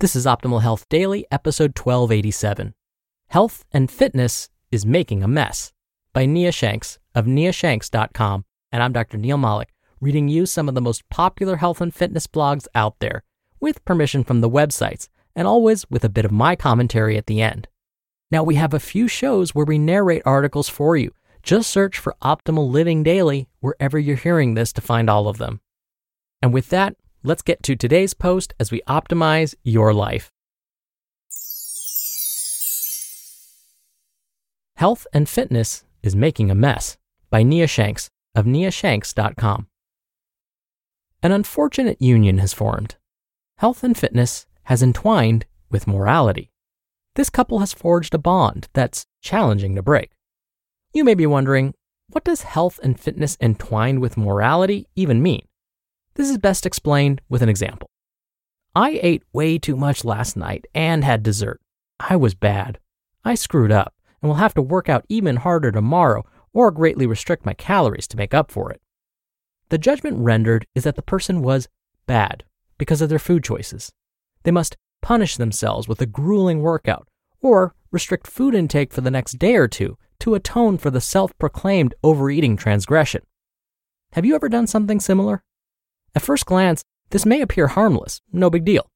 This is Optimal Health Daily, episode 1287. Health and Fitness is Making a Mess by Nia Shanks of niashanks.com. And I'm Dr. Neal Malik, reading you some of the most popular health and fitness blogs out there, with permission from the websites, and always with a bit of my commentary at the end. Now, we have a few shows where we narrate articles for you. Just search for Optimal Living Daily wherever you're hearing this to find all of them. And with that, let's get to today's post as we optimize your life. Health and Fitness is Making a Mess by Nia Shanks of niashanks.com. An unfortunate union has formed. Health and fitness has entwined with morality. This couple has forged a bond that's challenging to break. You may be wondering, what does health and fitness entwined with morality even mean? This is best explained with an example. I ate way too much last night and had dessert. I was bad. I screwed up and will have to work out even harder tomorrow or greatly restrict my calories to make up for it. The judgment rendered is that the person was bad because of their food choices. They must punish themselves with a grueling workout or restrict food intake for the next day or two to atone for the self proclaimed overeating transgression. Have you ever done something similar? At first glance, this may appear harmless, no big deal.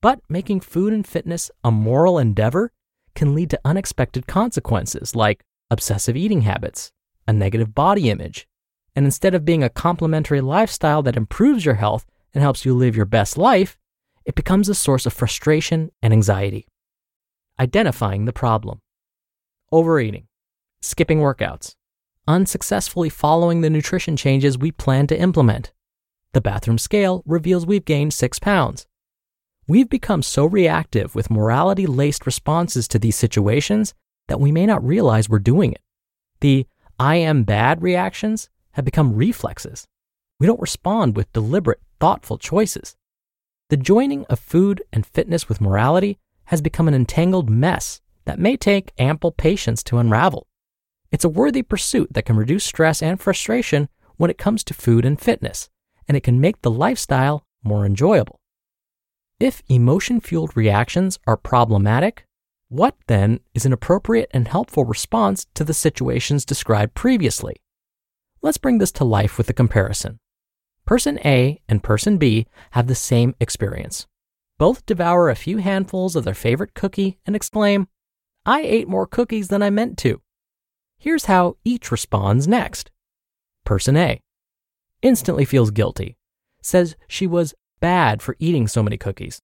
But making food and fitness a moral endeavor can lead to unexpected consequences like obsessive eating habits, a negative body image, and instead of being a complementary lifestyle that improves your health and helps you live your best life, it becomes a source of frustration and anxiety. Identifying the problem overeating, skipping workouts, unsuccessfully following the nutrition changes we plan to implement, the bathroom scale reveals we've gained six pounds. We've become so reactive with morality laced responses to these situations that we may not realize we're doing it. The I am bad reactions have become reflexes. We don't respond with deliberate, thoughtful choices. The joining of food and fitness with morality has become an entangled mess that may take ample patience to unravel. It's a worthy pursuit that can reduce stress and frustration when it comes to food and fitness and it can make the lifestyle more enjoyable. If emotion fueled reactions are problematic, what then is an appropriate and helpful response to the situations described previously? Let's bring this to life with a comparison. Person A and Person B have the same experience. Both devour a few handfuls of their favorite cookie and exclaim, I ate more cookies than I meant to. Here's how each responds next. Person A instantly feels guilty, says she was bad for eating so many cookies,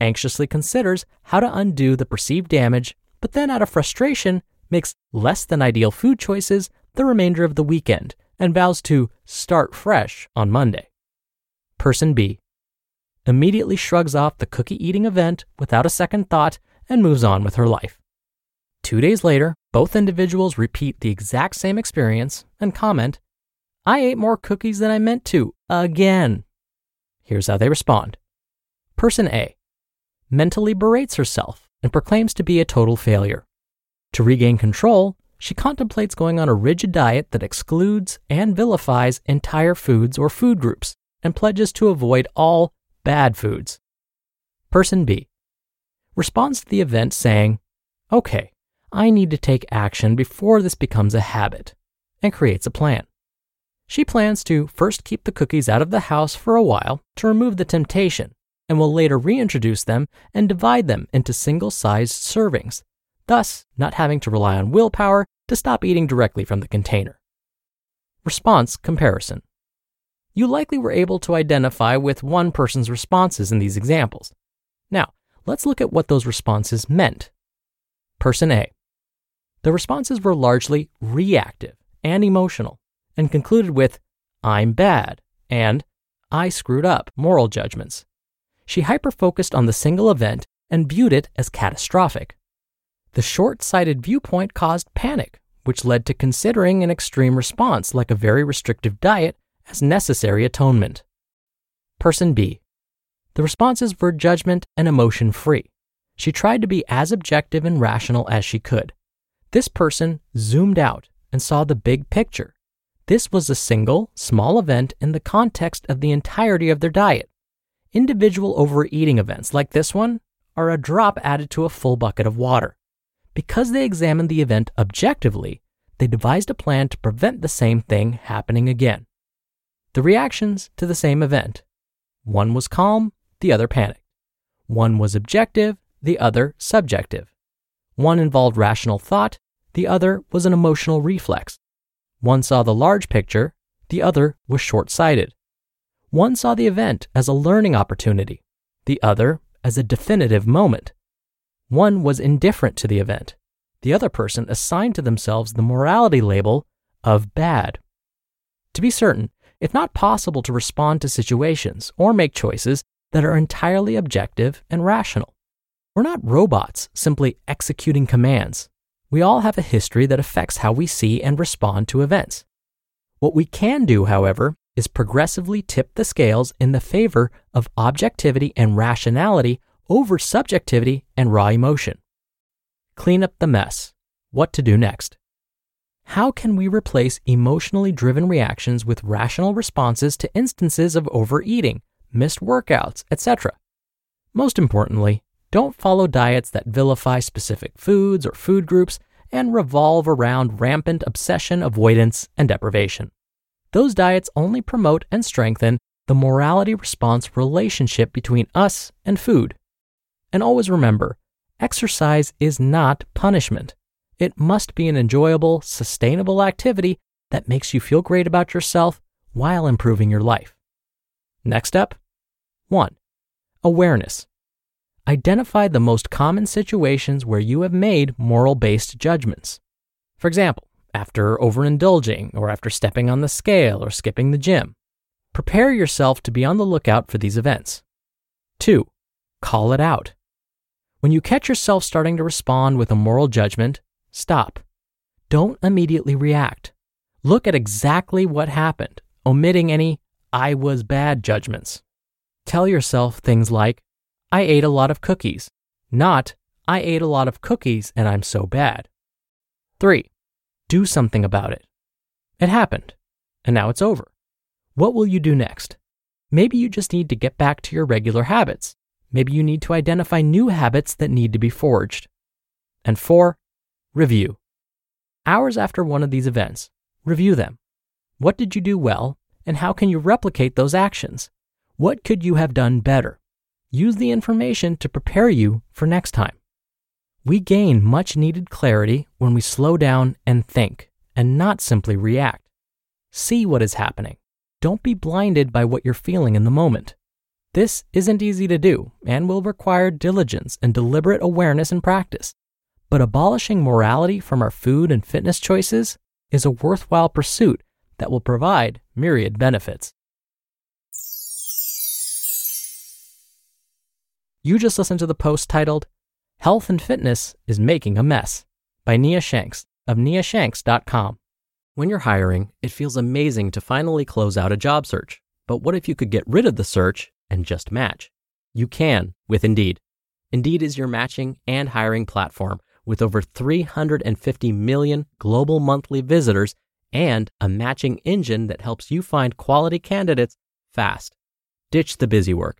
anxiously considers how to undo the perceived damage, but then out of frustration makes less than ideal food choices the remainder of the weekend and vows to start fresh on Monday. Person B immediately shrugs off the cookie eating event without a second thought and moves on with her life. Two days later, both individuals repeat the exact same experience and comment, I ate more cookies than I meant to, again. Here's how they respond. Person A mentally berates herself and proclaims to be a total failure. To regain control, she contemplates going on a rigid diet that excludes and vilifies entire foods or food groups and pledges to avoid all bad foods. Person B responds to the event saying, Okay, I need to take action before this becomes a habit, and creates a plan. She plans to first keep the cookies out of the house for a while to remove the temptation, and will later reintroduce them and divide them into single sized servings, thus, not having to rely on willpower to stop eating directly from the container. Response comparison. You likely were able to identify with one person's responses in these examples. Now, let's look at what those responses meant. Person A. The responses were largely reactive and emotional and concluded with, I'm bad and I screwed up moral judgments. She hyper-focused on the single event and viewed it as catastrophic. The short sighted viewpoint caused panic, which led to considering an extreme response like a very restrictive diet as necessary atonement. Person B. The responses were judgment and emotion free. She tried to be as objective and rational as she could. This person zoomed out and saw the big picture. This was a single, small event in the context of the entirety of their diet. Individual overeating events like this one are a drop added to a full bucket of water. Because they examined the event objectively, they devised a plan to prevent the same thing happening again. The reactions to the same event one was calm, the other panicked. One was objective, the other subjective. One involved rational thought, the other was an emotional reflex. One saw the large picture, the other was short sighted. One saw the event as a learning opportunity, the other as a definitive moment. One was indifferent to the event. The other person assigned to themselves the morality label of bad. To be certain, it's not possible to respond to situations or make choices that are entirely objective and rational. We're not robots simply executing commands. We all have a history that affects how we see and respond to events. What we can do, however, is progressively tip the scales in the favor of objectivity and rationality over subjectivity and raw emotion. Clean up the mess. What to do next? How can we replace emotionally driven reactions with rational responses to instances of overeating, missed workouts, etc.? Most importantly, don't follow diets that vilify specific foods or food groups and revolve around rampant obsession, avoidance, and deprivation. Those diets only promote and strengthen the morality response relationship between us and food. And always remember, exercise is not punishment. It must be an enjoyable, sustainable activity that makes you feel great about yourself while improving your life. Next up 1. Awareness. Identify the most common situations where you have made moral based judgments. For example, after overindulging or after stepping on the scale or skipping the gym. Prepare yourself to be on the lookout for these events. 2. Call it out. When you catch yourself starting to respond with a moral judgment, stop. Don't immediately react. Look at exactly what happened, omitting any I was bad judgments. Tell yourself things like, I ate a lot of cookies, not I ate a lot of cookies and I'm so bad. 3. Do something about it. It happened, and now it's over. What will you do next? Maybe you just need to get back to your regular habits. Maybe you need to identify new habits that need to be forged. And four, review. Hours after one of these events, review them. What did you do well, and how can you replicate those actions? What could you have done better? Use the information to prepare you for next time. We gain much needed clarity when we slow down and think and not simply react. See what is happening. Don't be blinded by what you're feeling in the moment. This isn't easy to do and will require diligence and deliberate awareness and practice. But abolishing morality from our food and fitness choices is a worthwhile pursuit that will provide myriad benefits. You just listened to the post titled Health and Fitness is Making a Mess by Nia Shanks of niashanks.com. When you're hiring, it feels amazing to finally close out a job search. But what if you could get rid of the search and just match? You can with Indeed. Indeed is your matching and hiring platform with over 350 million global monthly visitors and a matching engine that helps you find quality candidates fast. Ditch the busy work.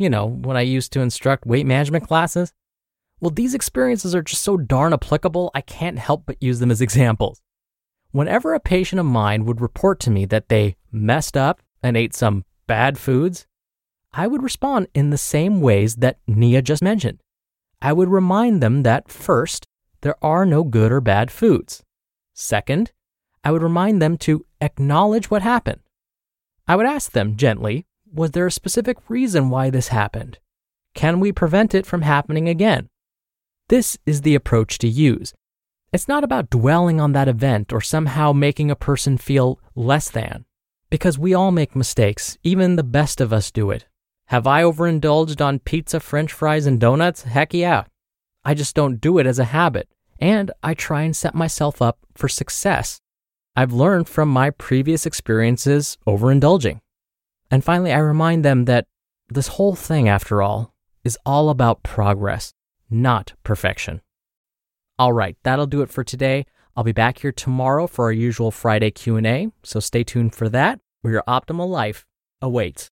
you know, when I used to instruct weight management classes. Well, these experiences are just so darn applicable, I can't help but use them as examples. Whenever a patient of mine would report to me that they messed up and ate some bad foods, I would respond in the same ways that Nia just mentioned. I would remind them that first, there are no good or bad foods. Second, I would remind them to acknowledge what happened. I would ask them gently was there a specific reason why this happened? Can we prevent it from happening again? This is the approach to use. It's not about dwelling on that event or somehow making a person feel less than, because we all make mistakes, even the best of us do it. Have I overindulged on pizza, french fries, and donuts? Heck yeah. I just don't do it as a habit, and I try and set myself up for success. I've learned from my previous experiences overindulging. And finally, I remind them that this whole thing, after all, is all about progress, not perfection. All right, that'll do it for today. I'll be back here tomorrow for our usual Friday Q&A, so stay tuned for that, where your optimal life awaits.